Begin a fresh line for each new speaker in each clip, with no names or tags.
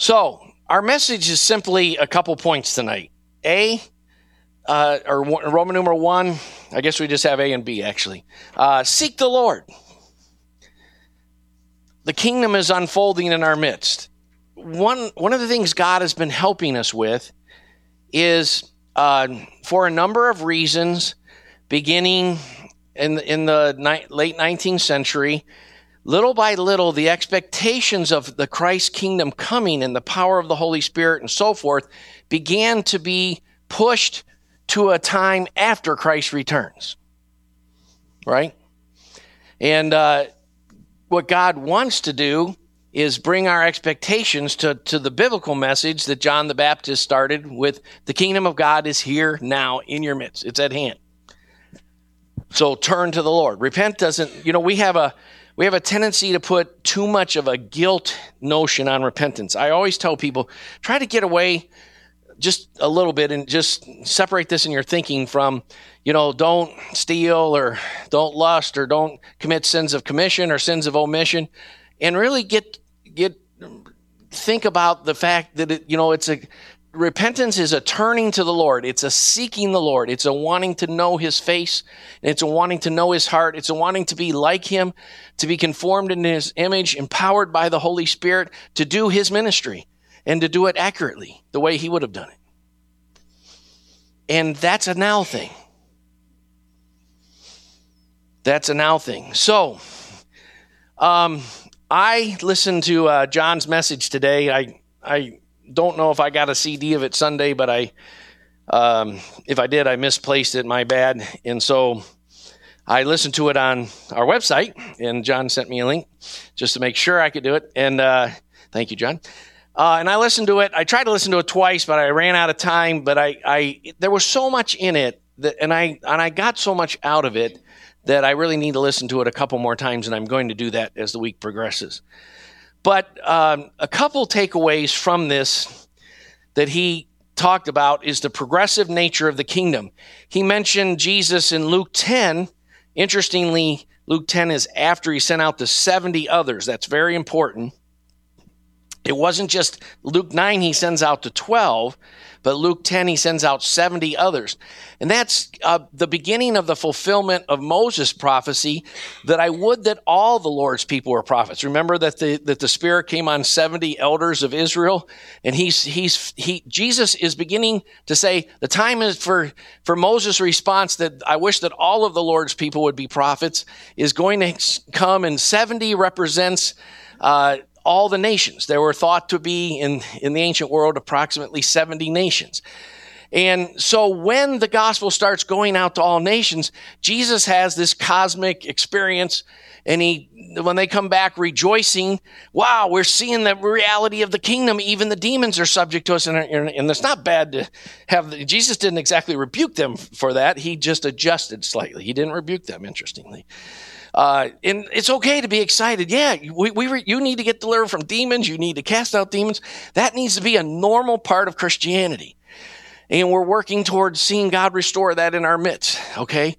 So, our message is simply a couple points tonight. A, uh, or Roman numeral one, I guess we just have A and B actually. Uh, seek the Lord. The kingdom is unfolding in our midst. One, one of the things God has been helping us with is uh, for a number of reasons, beginning in, in the ni- late 19th century, little by little, the expectations of the Christ kingdom coming and the power of the Holy Spirit and so forth began to be pushed to a time after Christ returns. Right? And uh, what God wants to do is bring our expectations to, to the biblical message that John the Baptist started with the kingdom of God is here now in your midst. It's at hand. So turn to the Lord. Repent doesn't, you know, we have a we have a tendency to put too much of a guilt notion on repentance. I always tell people try to get away just a little bit and just separate this in your thinking from, you know, don't steal or don't lust or don't commit sins of commission or sins of omission and really get get think about the fact that it, you know it's a repentance is a turning to the Lord. It's a seeking the Lord. It's a wanting to know his face. It's a wanting to know his heart. It's a wanting to be like him, to be conformed in his image, empowered by the Holy Spirit to do his ministry and to do it accurately the way he would have done it. And that's a now thing. That's a now thing. So, um, I listened to uh, John's message today. I I don't know if I got a CD of it Sunday, but I um, if I did, I misplaced it. My bad. And so I listened to it on our website, and John sent me a link just to make sure I could do it. And uh, thank you, John. Uh, and I listened to it. I tried to listen to it twice, but I ran out of time. But I, I there was so much in it that, and I and I got so much out of it that I really need to listen to it a couple more times, and I'm going to do that as the week progresses. But um, a couple takeaways from this that he talked about is the progressive nature of the kingdom. He mentioned Jesus in Luke 10. Interestingly, Luke 10 is after he sent out the 70 others. That's very important. It wasn't just Luke 9, he sends out the 12. But Luke 10, he sends out 70 others. And that's uh, the beginning of the fulfillment of Moses' prophecy that I would that all the Lord's people were prophets. Remember that the, that the Spirit came on 70 elders of Israel? And he's, he's, he, Jesus is beginning to say the time is for, for Moses' response that I wish that all of the Lord's people would be prophets is going to come and 70 represents, uh, all the nations. There were thought to be in, in the ancient world approximately 70 nations. And so when the gospel starts going out to all nations, Jesus has this cosmic experience and he, when they come back rejoicing, wow, we're seeing the reality of the kingdom. Even the demons are subject to us. And, and it's not bad to have, Jesus didn't exactly rebuke them for that. He just adjusted slightly. He didn't rebuke them, interestingly. Uh, and it's okay to be excited. Yeah, we, we re, you need to get delivered from demons. You need to cast out demons. That needs to be a normal part of Christianity. And we're working towards seeing God restore that in our midst. Okay.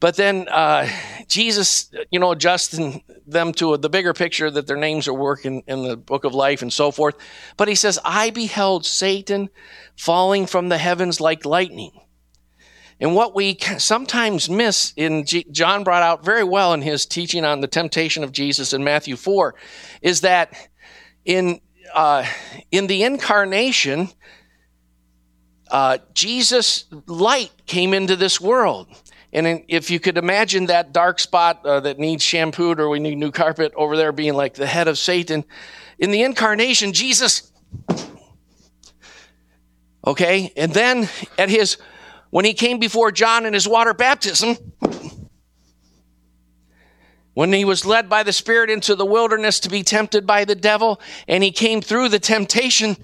But then uh, Jesus, you know, adjusting them to the bigger picture that their names are working in the book of life and so forth. But he says, I beheld Satan falling from the heavens like lightning. And what we sometimes miss in G- John brought out very well in his teaching on the temptation of Jesus in Matthew 4 is that in, uh, in the incarnation, uh, Jesus' light came into this world. And if you could imagine that dark spot uh, that needs shampooed or we need new carpet over there being like the head of Satan, in the incarnation, Jesus, okay, and then at his when he came before John in his water baptism, when he was led by the Spirit into the wilderness to be tempted by the devil, and he came through the temptation.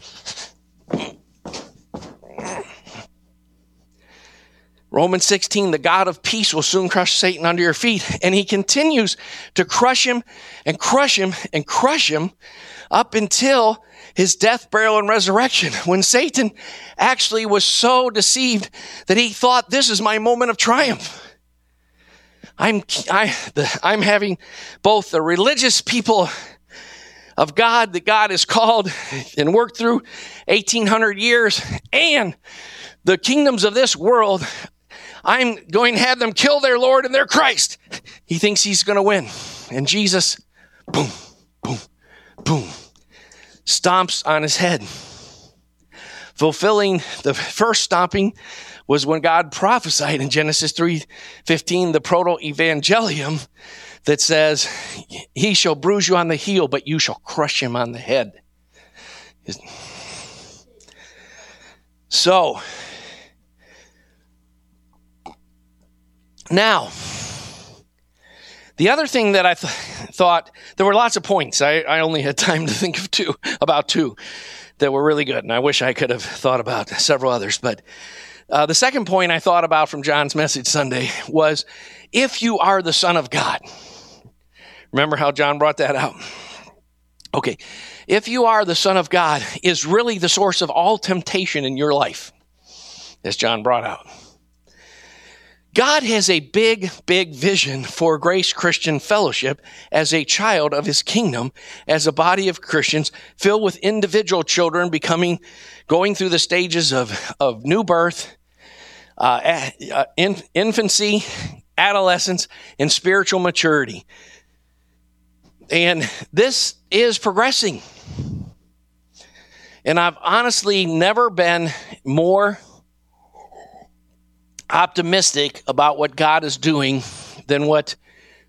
Romans 16, the God of peace will soon crush Satan under your feet. And he continues to crush him and crush him and crush him up until his death, burial, and resurrection when Satan actually was so deceived that he thought, this is my moment of triumph. I'm, I, the, I'm having both the religious people of God that God has called and worked through 1800 years and the kingdoms of this world, I'm going to have them kill their Lord and their Christ. He thinks he's going to win. And Jesus, boom, boom, boom, stomps on his head. Fulfilling the first stomping was when God prophesied in Genesis 3:15 the proto-evangelium that says he shall bruise you on the heel but you shall crush him on the head. So now the other thing that I th- thought, there were lots of points. I, I only had time to think of two, about two that were really good. And I wish I could have thought about several others. But uh, the second point I thought about from John's message Sunday was if you are the Son of God. Remember how John brought that out? Okay. If you are the Son of God, is really the source of all temptation in your life, as John brought out. God has a big, big vision for Grace Christian Fellowship as a child of his kingdom, as a body of Christians filled with individual children becoming, going through the stages of, of new birth, uh, uh, in, infancy, adolescence, and spiritual maturity. And this is progressing. And I've honestly never been more optimistic about what God is doing than what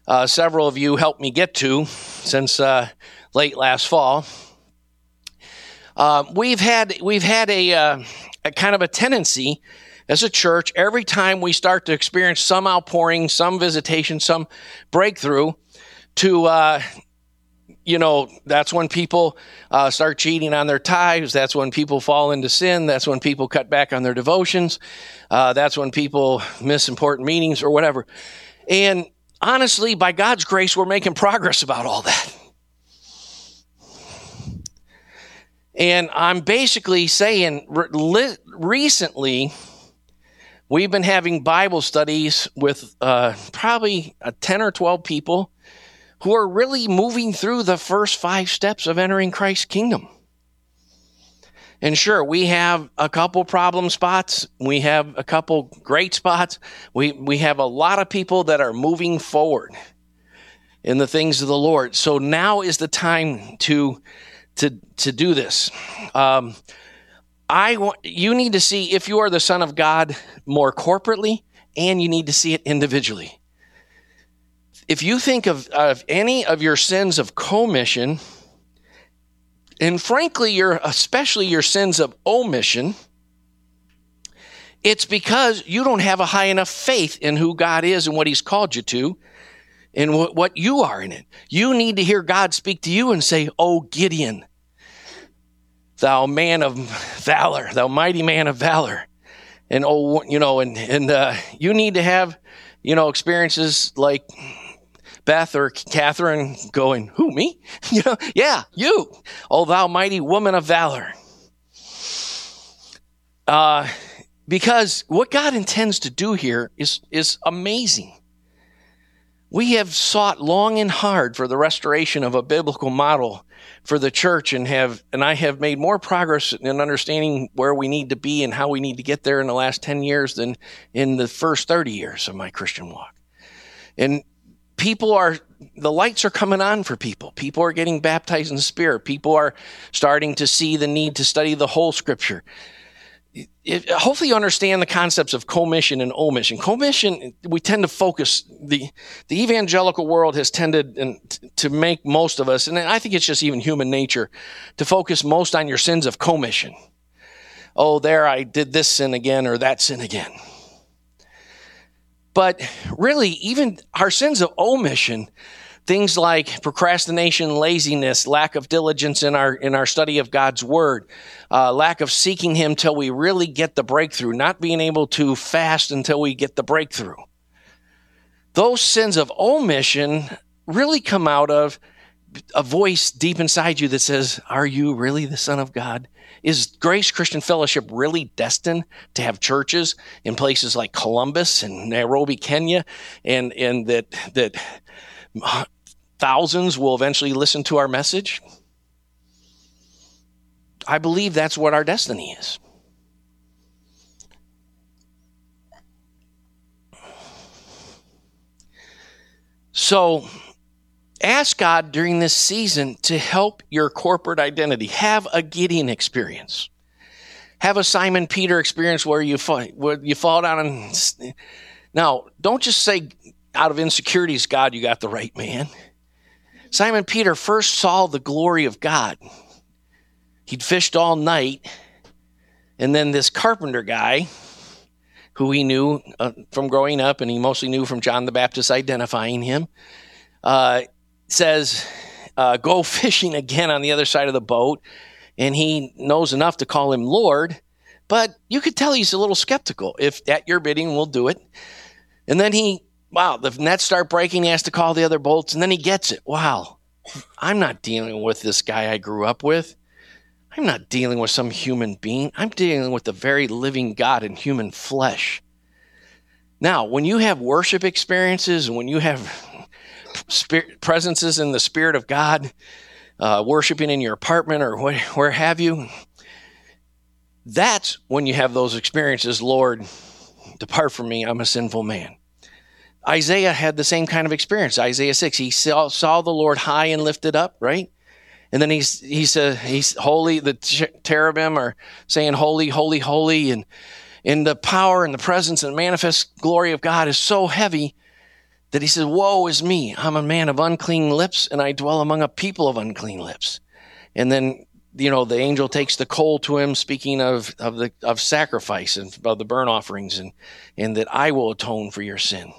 uh, several of you helped me get to since uh, late last fall. Uh, we've had we've had a, uh, a kind of a tendency as a church every time we start to experience some outpouring, some visitation, some breakthrough, to uh, you know, that's when people uh, start cheating on their tithes. That's when people fall into sin. That's when people cut back on their devotions. Uh, that's when people miss important meetings or whatever. And honestly, by God's grace, we're making progress about all that. And I'm basically saying re- recently, we've been having Bible studies with uh, probably 10 or 12 people who are really moving through the first five steps of entering Christ's kingdom. And sure, we have a couple problem spots. We have a couple great spots. We, we have a lot of people that are moving forward in the things of the Lord. So now is the time to, to, to do this. Um, I want, you need to see if you are the son of God more corporately and you need to see it individually if you think of, of any of your sins of commission, and frankly, your especially your sins of omission, it's because you don't have a high enough faith in who God is and what He's called you to, and what, what you are in it. You need to hear God speak to you and say, "Oh Gideon, thou man of valor, thou mighty man of valor," and oh, you know, and and uh, you need to have, you know, experiences like Beth or Catherine going, Who, me? you know, yeah, you, oh thou mighty woman of valor. Uh, because what God intends to do here is, is amazing. We have sought long and hard for the restoration of a biblical model for the church and have and I have made more progress in understanding where we need to be and how we need to get there in the last 10 years than in the first 30 years of my Christian walk. And people are the lights are coming on for people. People are getting baptized in the Spirit. People are starting to see the need to study the whole Scripture. It, hopefully, you understand the concepts of commission and omission. Commission, we tend to focus the the evangelical world has tended to make most of us, and I think it's just even human nature, to focus most on your sins of commission. Oh, there I did this sin again or that sin again. But really, even our sins of omission, things like procrastination, laziness, lack of diligence in our in our study of God's word, uh, lack of seeking Him till we really get the breakthrough, not being able to fast until we get the breakthrough. Those sins of omission really come out of a voice deep inside you that says, "Are you really the Son of God?" Is Grace Christian Fellowship really destined to have churches in places like Columbus and Nairobi, Kenya, and, and that, that thousands will eventually listen to our message? I believe that's what our destiny is. So ask God during this season to help your corporate identity. Have a Gideon experience. Have a Simon Peter experience where you fall, where you fall down and now don't just say out of insecurities, God, you got the right man. Simon Peter first saw the glory of God. He'd fished all night, and then this carpenter guy who he knew uh, from growing up, and he mostly knew from John the Baptist identifying him, uh, says, uh, Go fishing again on the other side of the boat. And he knows enough to call him Lord, but you could tell he's a little skeptical. If at your bidding, we'll do it. And then he, wow, the nets start breaking. He has to call the other boats, and then he gets it. Wow, I'm not dealing with this guy I grew up with. I'm not dealing with some human being. I'm dealing with the very living God in human flesh. Now, when you have worship experiences and when you have spirit, presences in the Spirit of God, uh, worshiping in your apartment or where, where have you, that's when you have those experiences. Lord, depart from me, I'm a sinful man. Isaiah had the same kind of experience. Isaiah 6, he saw, saw the Lord high and lifted up, right? And then he's he said he's holy. The cherubim are saying holy, holy, holy, and and the power and the presence and manifest glory of God is so heavy that he says, "Woe is me! I'm a man of unclean lips, and I dwell among a people of unclean lips." And then you know the angel takes the coal to him, speaking of of the of sacrifice and of the burnt offerings, and and that I will atone for your sin.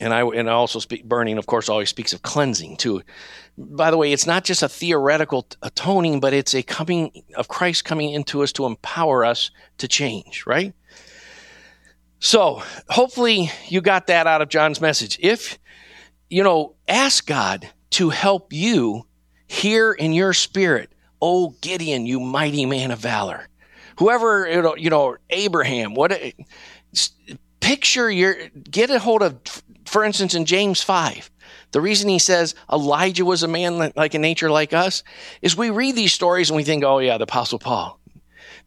And I and I also speak burning, of course, always speaks of cleansing too. By the way, it's not just a theoretical atoning, but it's a coming of Christ coming into us to empower us to change, right? So hopefully you got that out of John's message. If you know, ask God to help you hear in your spirit, oh Gideon, you mighty man of valor. Whoever you know, Abraham, what picture your get a hold of for instance, in James 5, the reason he says Elijah was a man like a nature like us is we read these stories and we think, oh, yeah, the Apostle Paul.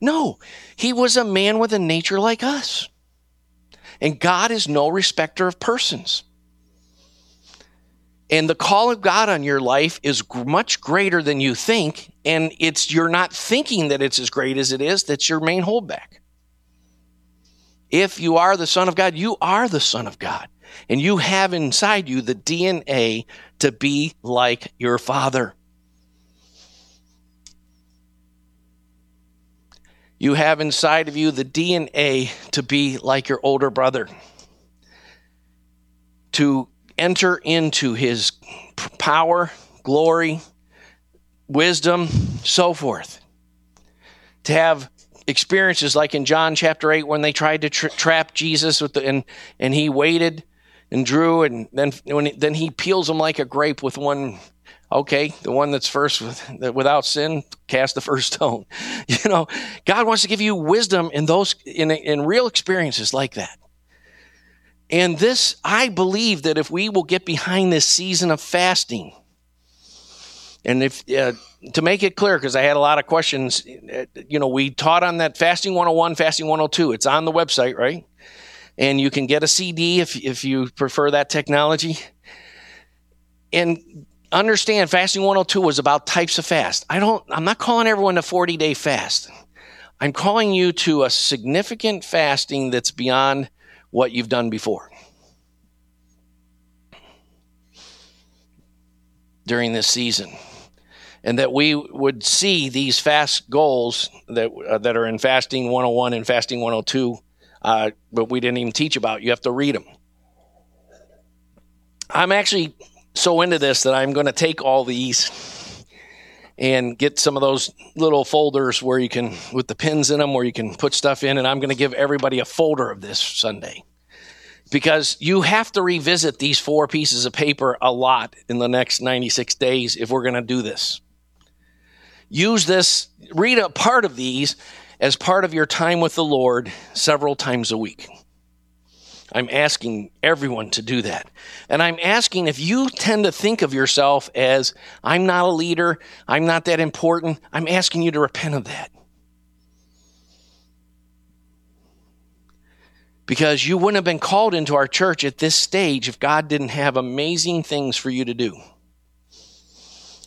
No, he was a man with a nature like us. And God is no respecter of persons. And the call of God on your life is much greater than you think. And it's you're not thinking that it's as great as it is. That's your main holdback. If you are the Son of God, you are the Son of God. And you have inside you the DNA to be like your father. You have inside of you the DNA to be like your older brother, to enter into his power, glory, wisdom, so forth. To have experiences like in John chapter 8 when they tried to tra- trap Jesus with the, and, and he waited and drew, and then when he, then he peels them like a grape with one. Okay, the one that's first with, without sin, cast the first stone. You know, God wants to give you wisdom in those in in real experiences like that. And this, I believe that if we will get behind this season of fasting, and if uh, to make it clear, because I had a lot of questions, uh, you know, we taught on that fasting 101, fasting 102. It's on the website, right? and you can get a CD if, if you prefer that technology. And understand fasting 102 was about types of fast. I don't I'm not calling everyone a 40-day fast. I'm calling you to a significant fasting that's beyond what you've done before. During this season and that we would see these fast goals that uh, that are in fasting 101 and fasting 102 uh, but we didn't even teach about. You have to read them. I'm actually so into this that I'm going to take all these and get some of those little folders where you can, with the pins in them, where you can put stuff in. And I'm going to give everybody a folder of this Sunday because you have to revisit these four pieces of paper a lot in the next 96 days if we're going to do this. Use this, read a part of these as part of your time with the Lord several times a week. I'm asking everyone to do that. And I'm asking if you tend to think of yourself as, I'm not a leader, I'm not that important, I'm asking you to repent of that. Because you wouldn't have been called into our church at this stage if God didn't have amazing things for you to do.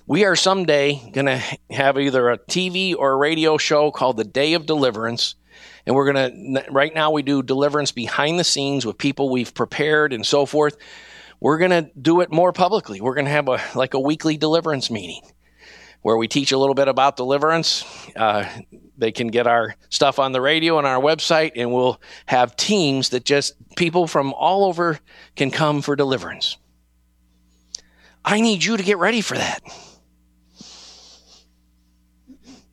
We are someday going to have either a TV or a radio show called The Day of Deliverance and we're going to, right now, we do deliverance behind the scenes with people we've prepared and so forth. We're going to do it more publicly. We're going to have a, like a weekly deliverance meeting where we teach a little bit about deliverance. Uh, they can get our stuff on the radio and our website, and we'll have teams that just people from all over can come for deliverance. I need you to get ready for that.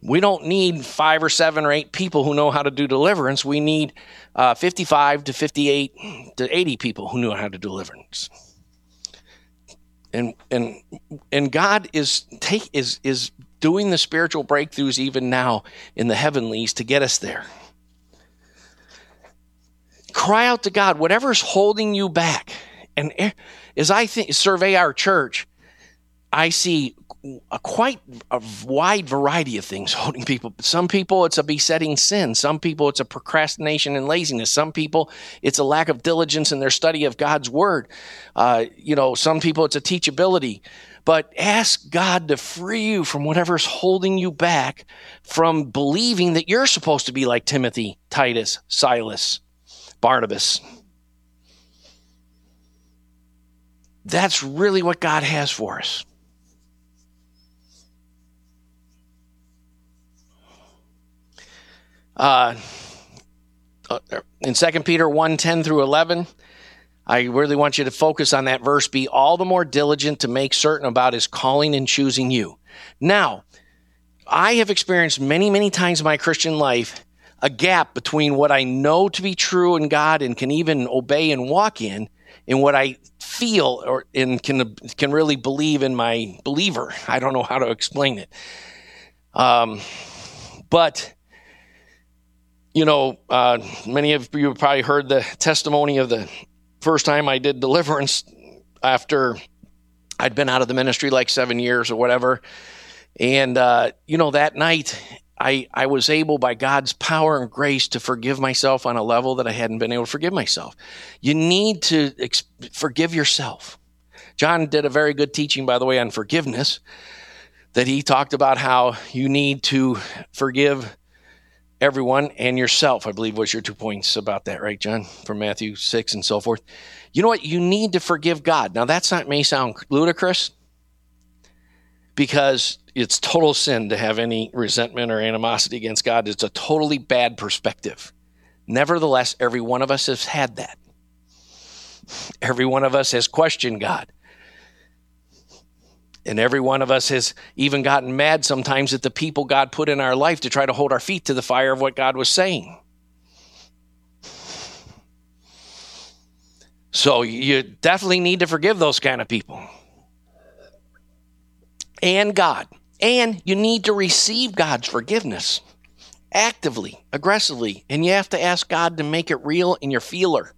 We don't need five or seven or eight people who know how to do deliverance. We need uh, 55 to 58 to 80 people who know how to do deliverance. And and and God is take is is doing the spiritual breakthroughs even now in the heavenlies to get us there. Cry out to God, whatever's holding you back. And as I think survey our church, I see a quite a wide variety of things holding people. Some people it's a besetting sin. Some people it's a procrastination and laziness. Some people it's a lack of diligence in their study of God's word. Uh, you know, some people it's a teachability. But ask God to free you from whatever's holding you back from believing that you're supposed to be like Timothy, Titus, Silas, Barnabas. That's really what God has for us. Uh, in 2 Peter 1 10 through 11, I really want you to focus on that verse. Be all the more diligent to make certain about his calling and choosing you. Now, I have experienced many, many times in my Christian life a gap between what I know to be true in God and can even obey and walk in, and what I feel or and can can really believe in my believer. I don't know how to explain it. Um, but you know, uh, many of you have probably heard the testimony of the first time I did deliverance after I'd been out of the ministry like seven years or whatever. And, uh, you know, that night I, I was able by God's power and grace to forgive myself on a level that I hadn't been able to forgive myself. You need to ex- forgive yourself. John did a very good teaching, by the way, on forgiveness, that he talked about how you need to forgive everyone and yourself, I believe was your two points about that, right, John? From Matthew 6 and so forth. You know what? You need to forgive God. Now, that's not may sound ludicrous because it's total sin to have any resentment or animosity against God. It's a totally bad perspective. Nevertheless, every one of us has had that. Every one of us has questioned God. And every one of us has even gotten mad sometimes at the people God put in our life to try to hold our feet to the fire of what God was saying. So you definitely need to forgive those kind of people. And God. And you need to receive God's forgiveness actively, aggressively. And you have to ask God to make it real in your feeler.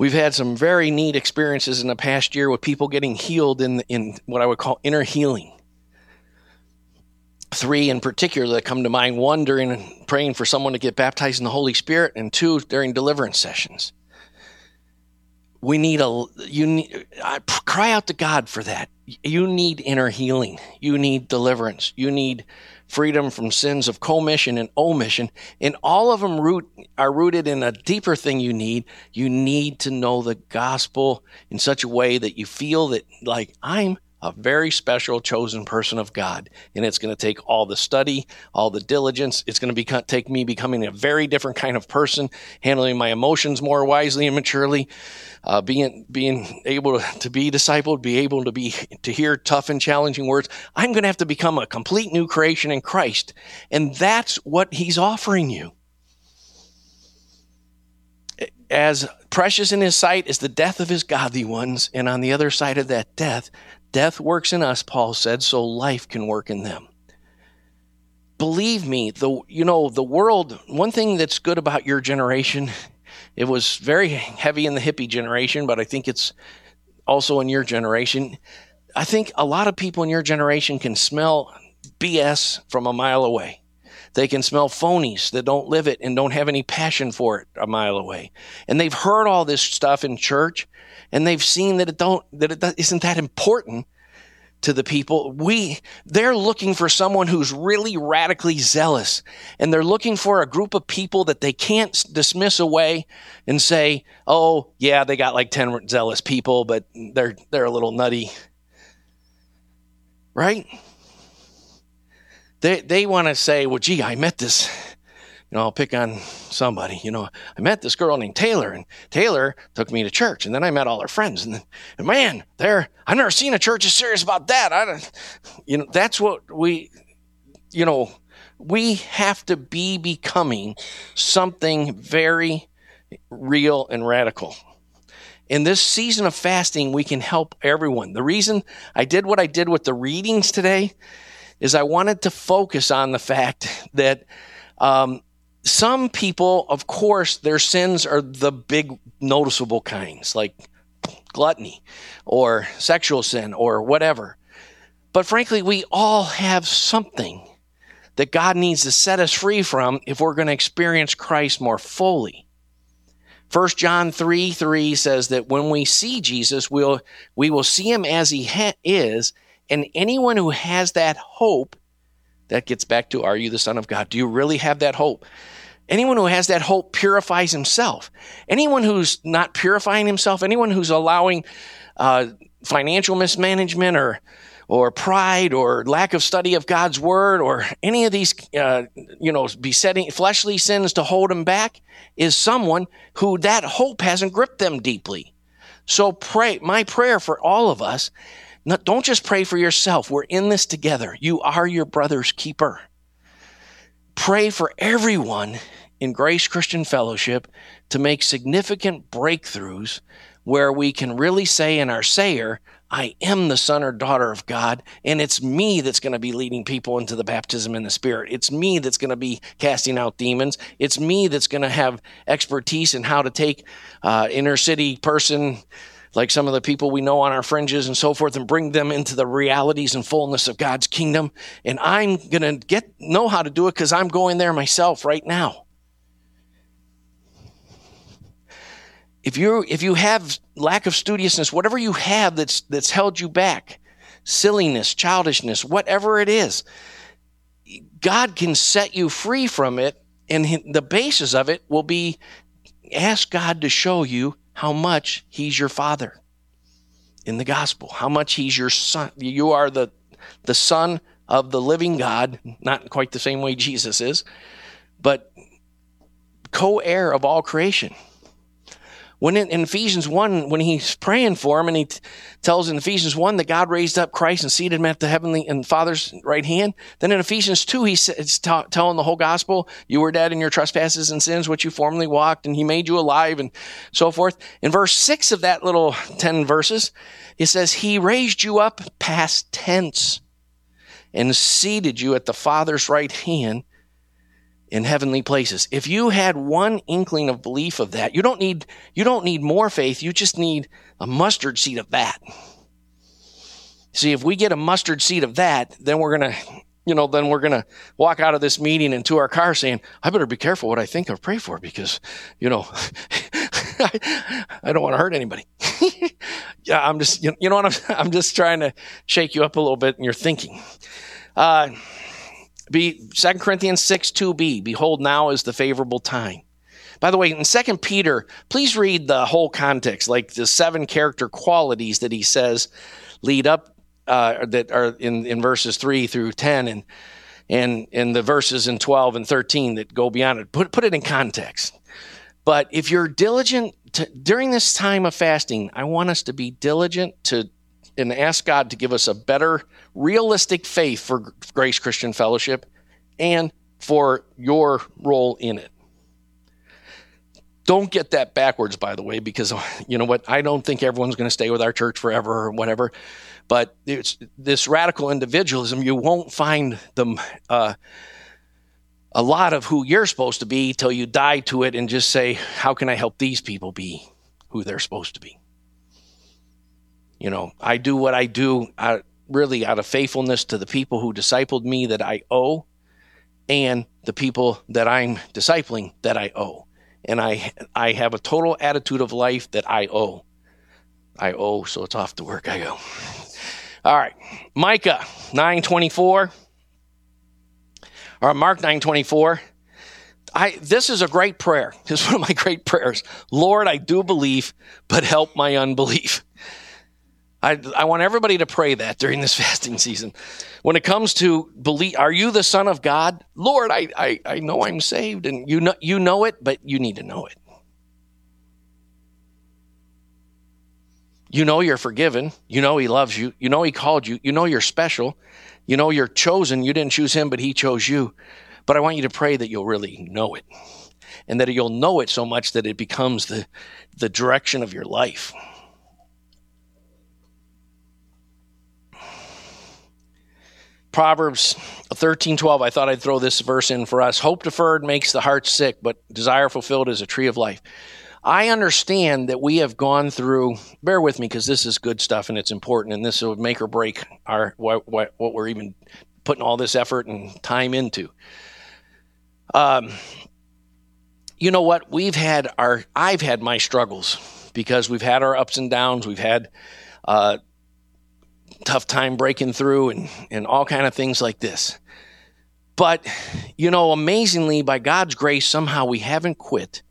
We've had some very neat experiences in the past year with people getting healed in, in what I would call inner healing. Three in particular that come to mind one during praying for someone to get baptized in the Holy Spirit, and two during deliverance sessions. We need a, you need, I cry out to God for that. You need inner healing. You need deliverance. You need freedom from sins of commission and omission. And all of them root, are rooted in a deeper thing you need. You need to know the gospel in such a way that you feel that, like, I'm a very special chosen person of God. And it's going to take all the study, all the diligence. It's going to be, take me becoming a very different kind of person, handling my emotions more wisely and maturely, uh, being, being able to, be discipled, be able to be, to hear tough and challenging words. I'm going to have to become a complete new creation in Christ. And that's what he's offering you. As precious in his sight is the death of his godly ones, and on the other side of that death, Death works in us, Paul said, so life can work in them. believe me, the you know the world. One thing that's good about your generation, it was very heavy in the hippie generation, but I think it's also in your generation. I think a lot of people in your generation can smell BS from a mile away. They can smell phonies that don't live it and don't have any passion for it a mile away. And they've heard all this stuff in church and they've seen that it don't that it isn't that important to the people. We, they're looking for someone who's really radically zealous and they're looking for a group of people that they can't dismiss away and say, Oh, yeah, they got like 10 zealous people, but they're, they're a little nutty. Right? They, they want to say, well, gee, I met this you know, I'll pick on somebody. You know, I met this girl named Taylor, and Taylor took me to church, and then I met all her friends, and then, and man, there, I've never seen a church as serious about that. I don't, you know, that's what we, you know, we have to be becoming something very real and radical. In this season of fasting, we can help everyone. The reason I did what I did with the readings today is I wanted to focus on the fact that um, some people, of course, their sins are the big noticeable kinds, like gluttony or sexual sin or whatever. But frankly, we all have something that God needs to set us free from if we're going to experience Christ more fully. 1 John 3 3 says that when we see Jesus, we'll, we will see him as he ha- is, and anyone who has that hope, that gets back to, are you the Son of God? Do you really have that hope? Anyone who has that hope purifies himself. Anyone who's not purifying himself, anyone who's allowing uh, financial mismanagement or or pride or lack of study of God's word or any of these, uh, you know, besetting fleshly sins to hold him back is someone who that hope hasn't gripped them deeply. So pray, my prayer for all of us, not, don't just pray for yourself. We're in this together. You are your brother's keeper. Pray for everyone in Grace Christian Fellowship to make significant breakthroughs where we can really say in our sayer, I am the son or daughter of God, and it's me that's going to be leading people into the baptism in the Spirit. It's me that's going to be casting out demons. It's me that's going to have expertise in how to take uh, inner city person like some of the people we know on our fringes and so forth and bring them into the realities and fullness of God's kingdom. And I'm going to get know how to do it because I'm going there myself right now. if you if you have lack of studiousness, whatever you have that's that's held you back, silliness, childishness, whatever it is, God can set you free from it, and the basis of it will be ask God to show you how much He's your Father in the gospel, how much He's your Son. You are the the Son of the living God, not quite the same way Jesus is, but co-heir of all creation. When in, in, Ephesians 1, when he's praying for him and he t- tells in Ephesians 1 that God raised up Christ and seated him at the heavenly and Father's right hand, then in Ephesians 2, he's t- telling the whole gospel, you were dead in your trespasses and sins, which you formerly walked, and he made you alive and so forth. In verse 6 of that little 10 verses, it says, he raised you up past tense and seated you at the Father's right hand in heavenly places. If you had one inkling of belief of that, you don't need you don't need more faith, you just need a mustard seed of that. See, if we get a mustard seed of that, then we're going to you know, then we're going to walk out of this meeting into our car saying, I better be careful what I think or pray for because, you know, I don't want to hurt anybody. yeah, I'm just, you know what? I'm, I'm just trying to shake you up a little bit in your thinking. Uh, be 2 Corinthians 6 2b. Behold, now is the favorable time. By the way, in 2 Peter, please read the whole context, like the seven character qualities that he says lead up, uh, that are in, in verses 3 through 10, and, and, and the verses in 12 and 13 that go beyond it. Put, put it in context. But if you're diligent to, during this time of fasting, I want us to be diligent to and ask God to give us a better, realistic faith for Grace Christian Fellowship and for your role in it. Don't get that backwards, by the way, because you know what? I don't think everyone's going to stay with our church forever or whatever. But this radical individualism, you won't find them. Uh, a lot of who you're supposed to be till you die to it and just say, how can I help these people be who they're supposed to be? You know, I do what I do out, really out of faithfulness to the people who discipled me that I owe and the people that I'm discipling that I owe. And I I have a total attitude of life that I owe. I owe, so it's off to work I go. All right. Micah 924 or Mark 9:24. I this is a great prayer. This is one of my great prayers. Lord, I do believe, but help my unbelief. I, I want everybody to pray that during this fasting season. When it comes to believe, are you the Son of God? Lord, I, I, I know I'm saved, and you know, you know it, but you need to know it. You know you're forgiven. You know He loves you. You know He called you. You know you're special. You know you're chosen. You didn't choose Him, but He chose you. But I want you to pray that you'll really know it and that you'll know it so much that it becomes the, the direction of your life. Proverbs 13, 12. I thought I'd throw this verse in for us. Hope deferred makes the heart sick, but desire fulfilled is a tree of life. I understand that we have gone through, bear with me because this is good stuff and it's important and this will make or break our what, what, what we're even putting all this effort and time into. Um, you know what? We've had our, I've had my struggles because we've had our ups and downs. We've had uh, tough time breaking through and, and all kind of things like this. But, you know, amazingly, by God's grace, somehow we haven't quit.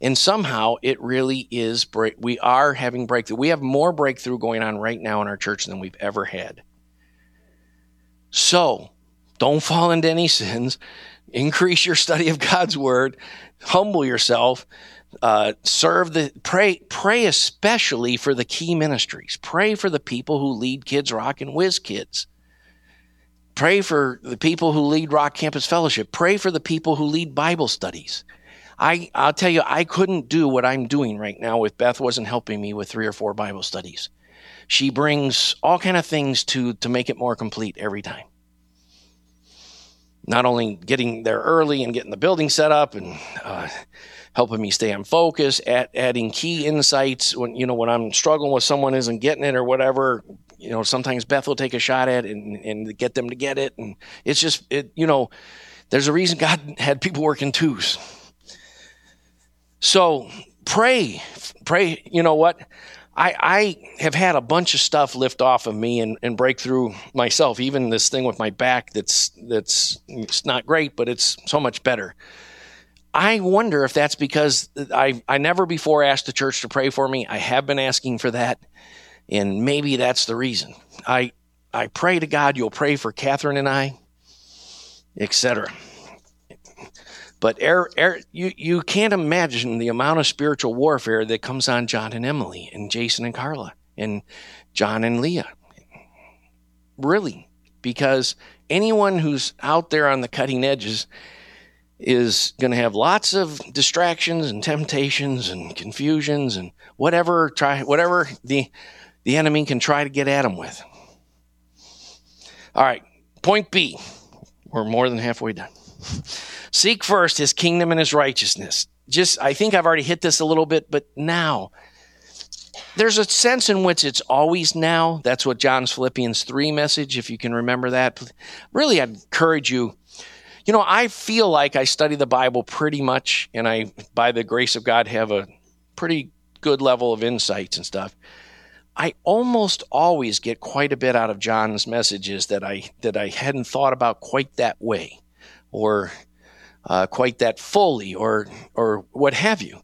And somehow it really is break we are having breakthrough. We have more breakthrough going on right now in our church than we've ever had. So don't fall into any sins. Increase your study of god's word. Humble yourself uh, serve the pray pray especially for the key ministries pray for the people who lead kids rock and whiz kids pray for the people who lead rock campus fellowship pray for the people who lead bible studies I, I'll tell you, I couldn't do what I'm doing right now if Beth wasn't helping me with three or four Bible studies. She brings all kind of things to to make it more complete every time. Not only getting there early and getting the building set up and uh, helping me stay on focus, at, adding key insights when you know when I'm struggling with someone isn't getting it or whatever. You know, sometimes Beth will take a shot at it and, and get them to get it, and it's just it. You know, there's a reason God had people working twos so pray, pray. You know what? I, I have had a bunch of stuff lift off of me and, and break through myself. Even this thing with my back that's that's it's not great, but it's so much better. I wonder if that's because I I never before asked the church to pray for me. I have been asking for that, and maybe that's the reason. I I pray to God you'll pray for Catherine and I, etc. But er, er, you, you can't imagine the amount of spiritual warfare that comes on John and Emily and Jason and Carla and John and Leah. Really, because anyone who's out there on the cutting edges is going to have lots of distractions and temptations and confusions and whatever try whatever the the enemy can try to get at him with. All right, point B. We're more than halfway done. Seek first his kingdom and his righteousness. Just, I think I've already hit this a little bit, but now. There's a sense in which it's always now. That's what John's Philippians 3 message, if you can remember that. Really, I'd encourage you. You know, I feel like I study the Bible pretty much, and I, by the grace of God, have a pretty good level of insights and stuff. I almost always get quite a bit out of John's messages that I that I hadn't thought about quite that way, or uh, quite that fully or or what have you.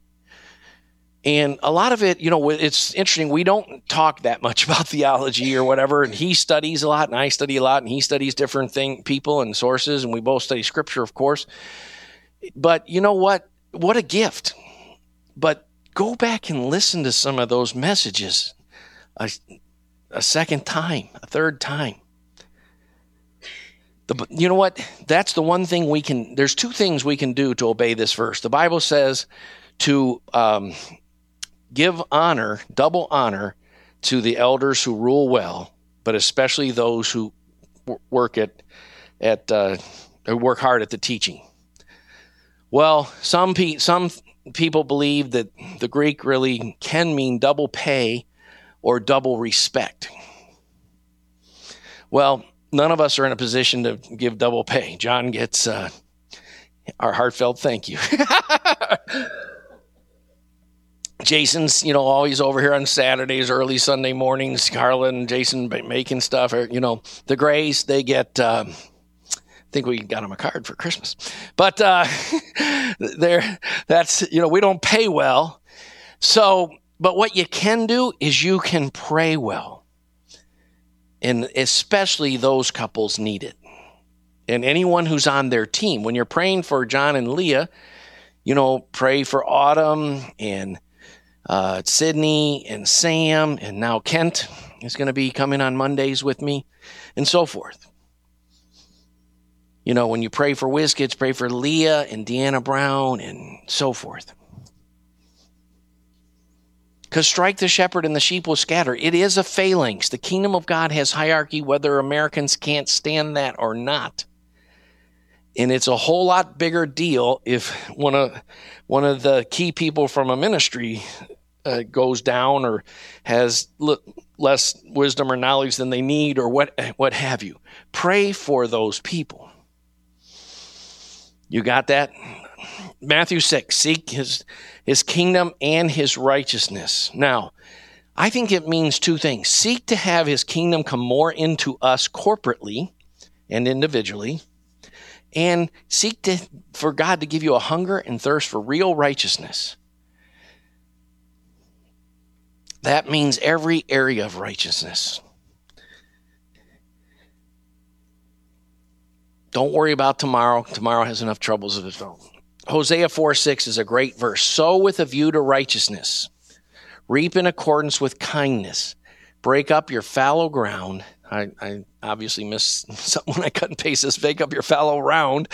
And a lot of it, you know, it's interesting. We don't talk that much about theology or whatever. And he studies a lot, and I study a lot, and he studies different thing, people and sources, and we both study scripture, of course. But you know what? What a gift! But go back and listen to some of those messages a, a second time, a third time. The, you know what? That's the one thing we can, there's two things we can do to obey this verse. The Bible says to um, give honor, double honor, to the elders who rule well, but especially those who work at, at uh, who work hard at the teaching. Well, some pe- some people believe that the Greek really can mean double pay or double respect. Well, none of us are in a position to give double pay. John gets uh, our heartfelt thank you. Jason's, you know, always over here on Saturdays, early Sunday mornings. Carla and Jason making stuff. Or, you know, the Grays, they get. Um, I think we got them a card for Christmas, but uh, there. That's you know we don't pay well, so but what you can do is you can pray well, and especially those couples need it, and anyone who's on their team. When you're praying for John and Leah, you know, pray for Autumn and uh, Sydney and Sam, and now Kent is going to be coming on Mondays with me, and so forth. You know, when you pray for WizKids, pray for Leah and Deanna Brown and so forth. Because strike the shepherd and the sheep will scatter. It is a phalanx. The kingdom of God has hierarchy, whether Americans can't stand that or not. And it's a whole lot bigger deal if one of one of the key people from a ministry uh, goes down or has l- less wisdom or knowledge than they need or what what have you. Pray for those people. You got that? Matthew 6, seek his, his kingdom and his righteousness. Now, I think it means two things. Seek to have his kingdom come more into us corporately and individually, and seek to, for God to give you a hunger and thirst for real righteousness. That means every area of righteousness. Don't worry about tomorrow. Tomorrow has enough troubles of its own. Hosea 4 6 is a great verse. Sow with a view to righteousness, reap in accordance with kindness, break up your fallow ground. I, I obviously missed something when I cut and paste this. Break up your fallow round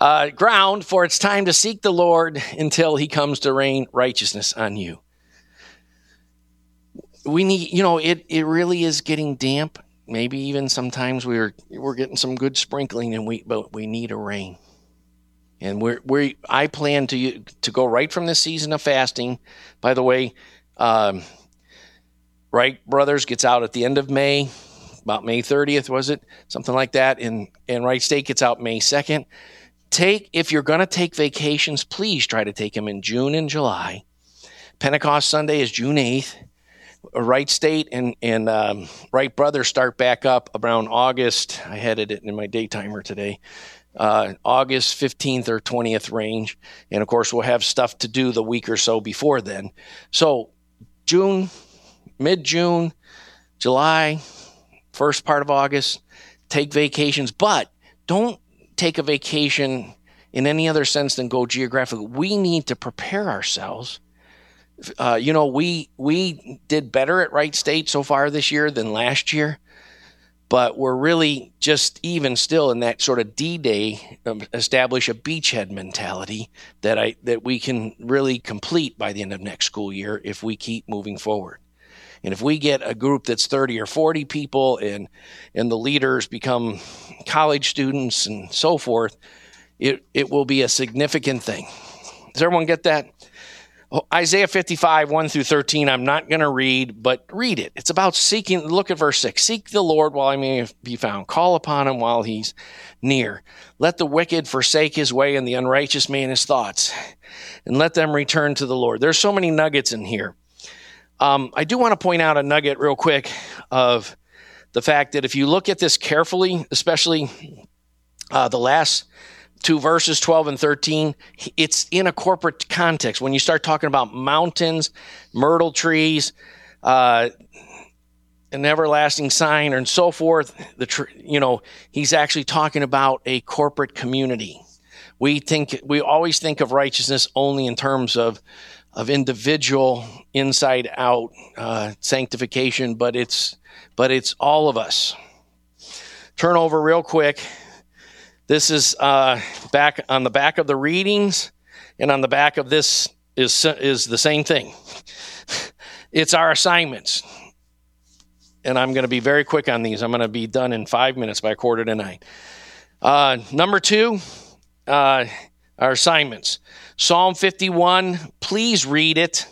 uh, ground, for it's time to seek the Lord until He comes to rain righteousness on you. We need, you know, it it really is getting damp. Maybe even sometimes we're we're getting some good sprinkling and we but we need a rain. And we're we I plan to to go right from this season of fasting. By the way um, Wright Brothers gets out at the end of May about May 30th was it? Something like that. And and Wright State gets out May 2nd take if you're going to take vacations please try to take them in June and July. Pentecost Sunday is June 8th Wright State and and um, Wright Brothers start back up around August. I had it in my day timer today. Uh, August 15th or 20th range. And of course, we'll have stuff to do the week or so before then. So, June, mid June, July, first part of August, take vacations, but don't take a vacation in any other sense than go geographically. We need to prepare ourselves uh, you know, we we did better at Wright State so far this year than last year, but we're really just even still in that sort of D-Day um, establish a beachhead mentality that I that we can really complete by the end of next school year if we keep moving forward. And if we get a group that's 30 or 40 people and and the leaders become college students and so forth, it it will be a significant thing. Does everyone get that? Isaiah 55, 1 through 13, I'm not going to read, but read it. It's about seeking. Look at verse 6. Seek the Lord while he may be found. Call upon him while he's near. Let the wicked forsake his way and the unrighteous man his thoughts, and let them return to the Lord. There's so many nuggets in here. Um, I do want to point out a nugget real quick of the fact that if you look at this carefully, especially uh, the last to verses 12 and 13, it's in a corporate context. When you start talking about mountains, myrtle trees, uh, an everlasting sign, and so forth, the tr- you know, he's actually talking about a corporate community. We think we always think of righteousness only in terms of of individual inside out uh, sanctification, but it's but it's all of us. Turn over real quick this is uh, back on the back of the readings, and on the back of this is, is the same thing. it's our assignments. And I'm going to be very quick on these. I'm going to be done in five minutes by quarter to nine. Uh, number two, uh, our assignments. Psalm 51, please read it.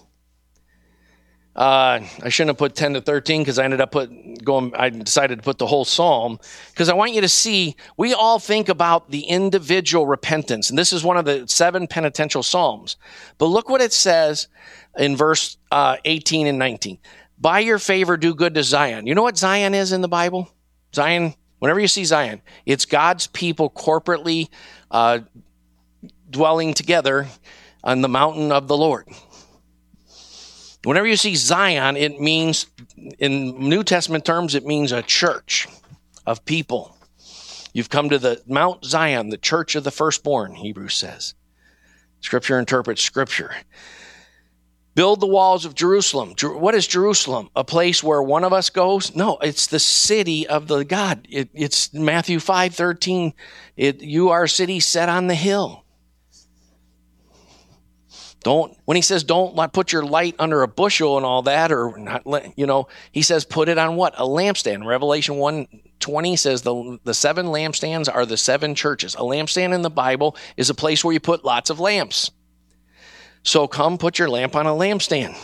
Uh, I shouldn't have put 10 to 13 because I ended up put, going, I decided to put the whole psalm because I want you to see, we all think about the individual repentance. And this is one of the seven penitential psalms. But look what it says in verse uh, 18 and 19. By your favor, do good to Zion. You know what Zion is in the Bible? Zion, whenever you see Zion, it's God's people corporately uh, dwelling together on the mountain of the Lord. Whenever you see Zion, it means, in New Testament terms, it means a church of people. You've come to the Mount Zion, the church of the firstborn, Hebrews says. Scripture interprets Scripture. Build the walls of Jerusalem. What is Jerusalem? A place where one of us goes? No, it's the city of the God. It, it's Matthew 5 13. It, you are a city set on the hill. Don't when he says don't put your light under a bushel and all that, or not, you know, he says put it on what a lampstand. Revelation one twenty says the the seven lampstands are the seven churches. A lampstand in the Bible is a place where you put lots of lamps. So come put your lamp on a lampstand.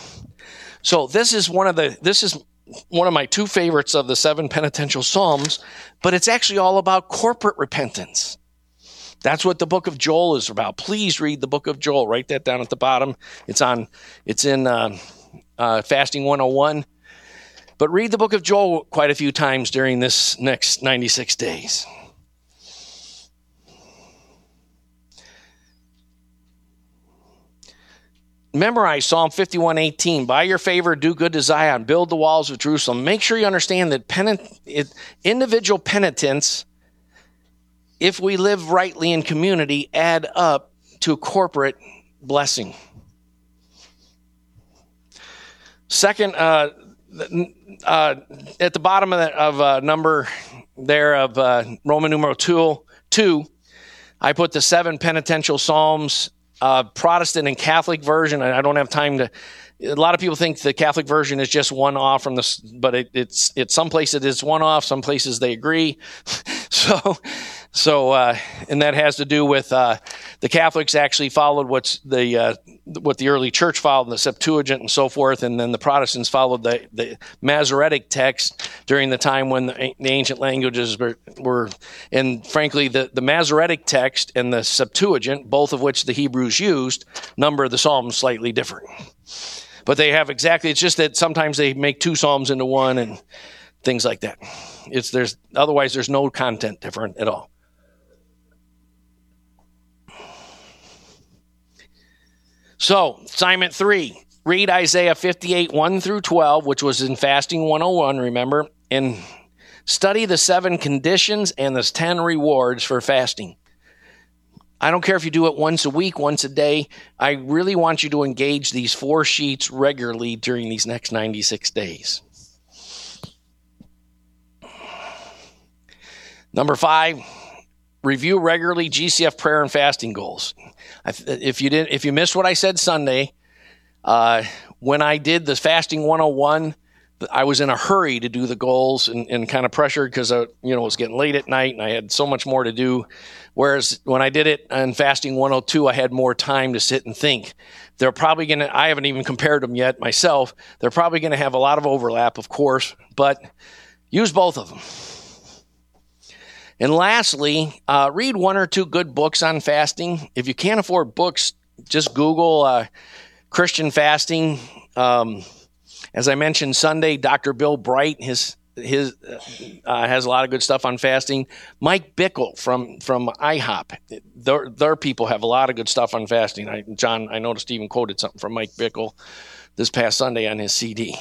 So this is one of the this is one of my two favorites of the seven penitential psalms, but it's actually all about corporate repentance. That's what the book of Joel is about. Please read the book of Joel. Write that down at the bottom. It's on. It's in uh, uh, Fasting 101. But read the book of Joel quite a few times during this next 96 days. memorize Psalm 51:18. By your favor, do good to Zion, build the walls of Jerusalem. Make sure you understand that penit- it, individual penitence if we live rightly in community, add up to a corporate blessing. Second, uh, uh, at the bottom of, the, of uh, number there of uh, Roman numeral two, two, I put the seven penitential psalms, uh, Protestant and Catholic version. I don't have time to. A lot of people think the Catholic version is just one off from this, but it, it's it's some places it's one off, some places they agree. so so, uh, and that has to do with uh, the Catholics actually followed what's the uh, what the early church followed, the Septuagint and so forth, and then the Protestants followed the, the Masoretic text during the time when the, the ancient languages were, were, and frankly, the, the Masoretic text and the Septuagint, both of which the Hebrews used, number of the Psalms slightly different. But they have exactly, it's just that sometimes they make two Psalms into one and things like that. It's there's otherwise there's no content different at all. So, assignment three read Isaiah 58, 1 through 12, which was in Fasting 101, remember, and study the seven conditions and the 10 rewards for fasting. I don't care if you do it once a week, once a day. I really want you to engage these four sheets regularly during these next 96 days. Number five, review regularly GCF prayer and fasting goals. If you didn't, if you missed what I said Sunday, uh, when I did the fasting 101, I was in a hurry to do the goals and, and kind of pressured because I, you know, it was getting late at night and I had so much more to do. Whereas when I did it on fasting 102, I had more time to sit and think. They're probably going to, I haven't even compared them yet myself. They're probably going to have a lot of overlap, of course, but use both of them. And lastly, uh, read one or two good books on fasting. If you can't afford books, just Google uh, Christian fasting. Um, as I mentioned Sunday, Dr. Bill Bright his his uh, has a lot of good stuff on fasting. Mike Bickle from from IHOP, their, their people have a lot of good stuff on fasting. I, John, I noticed even quoted something from Mike Bickle this past Sunday on his CD.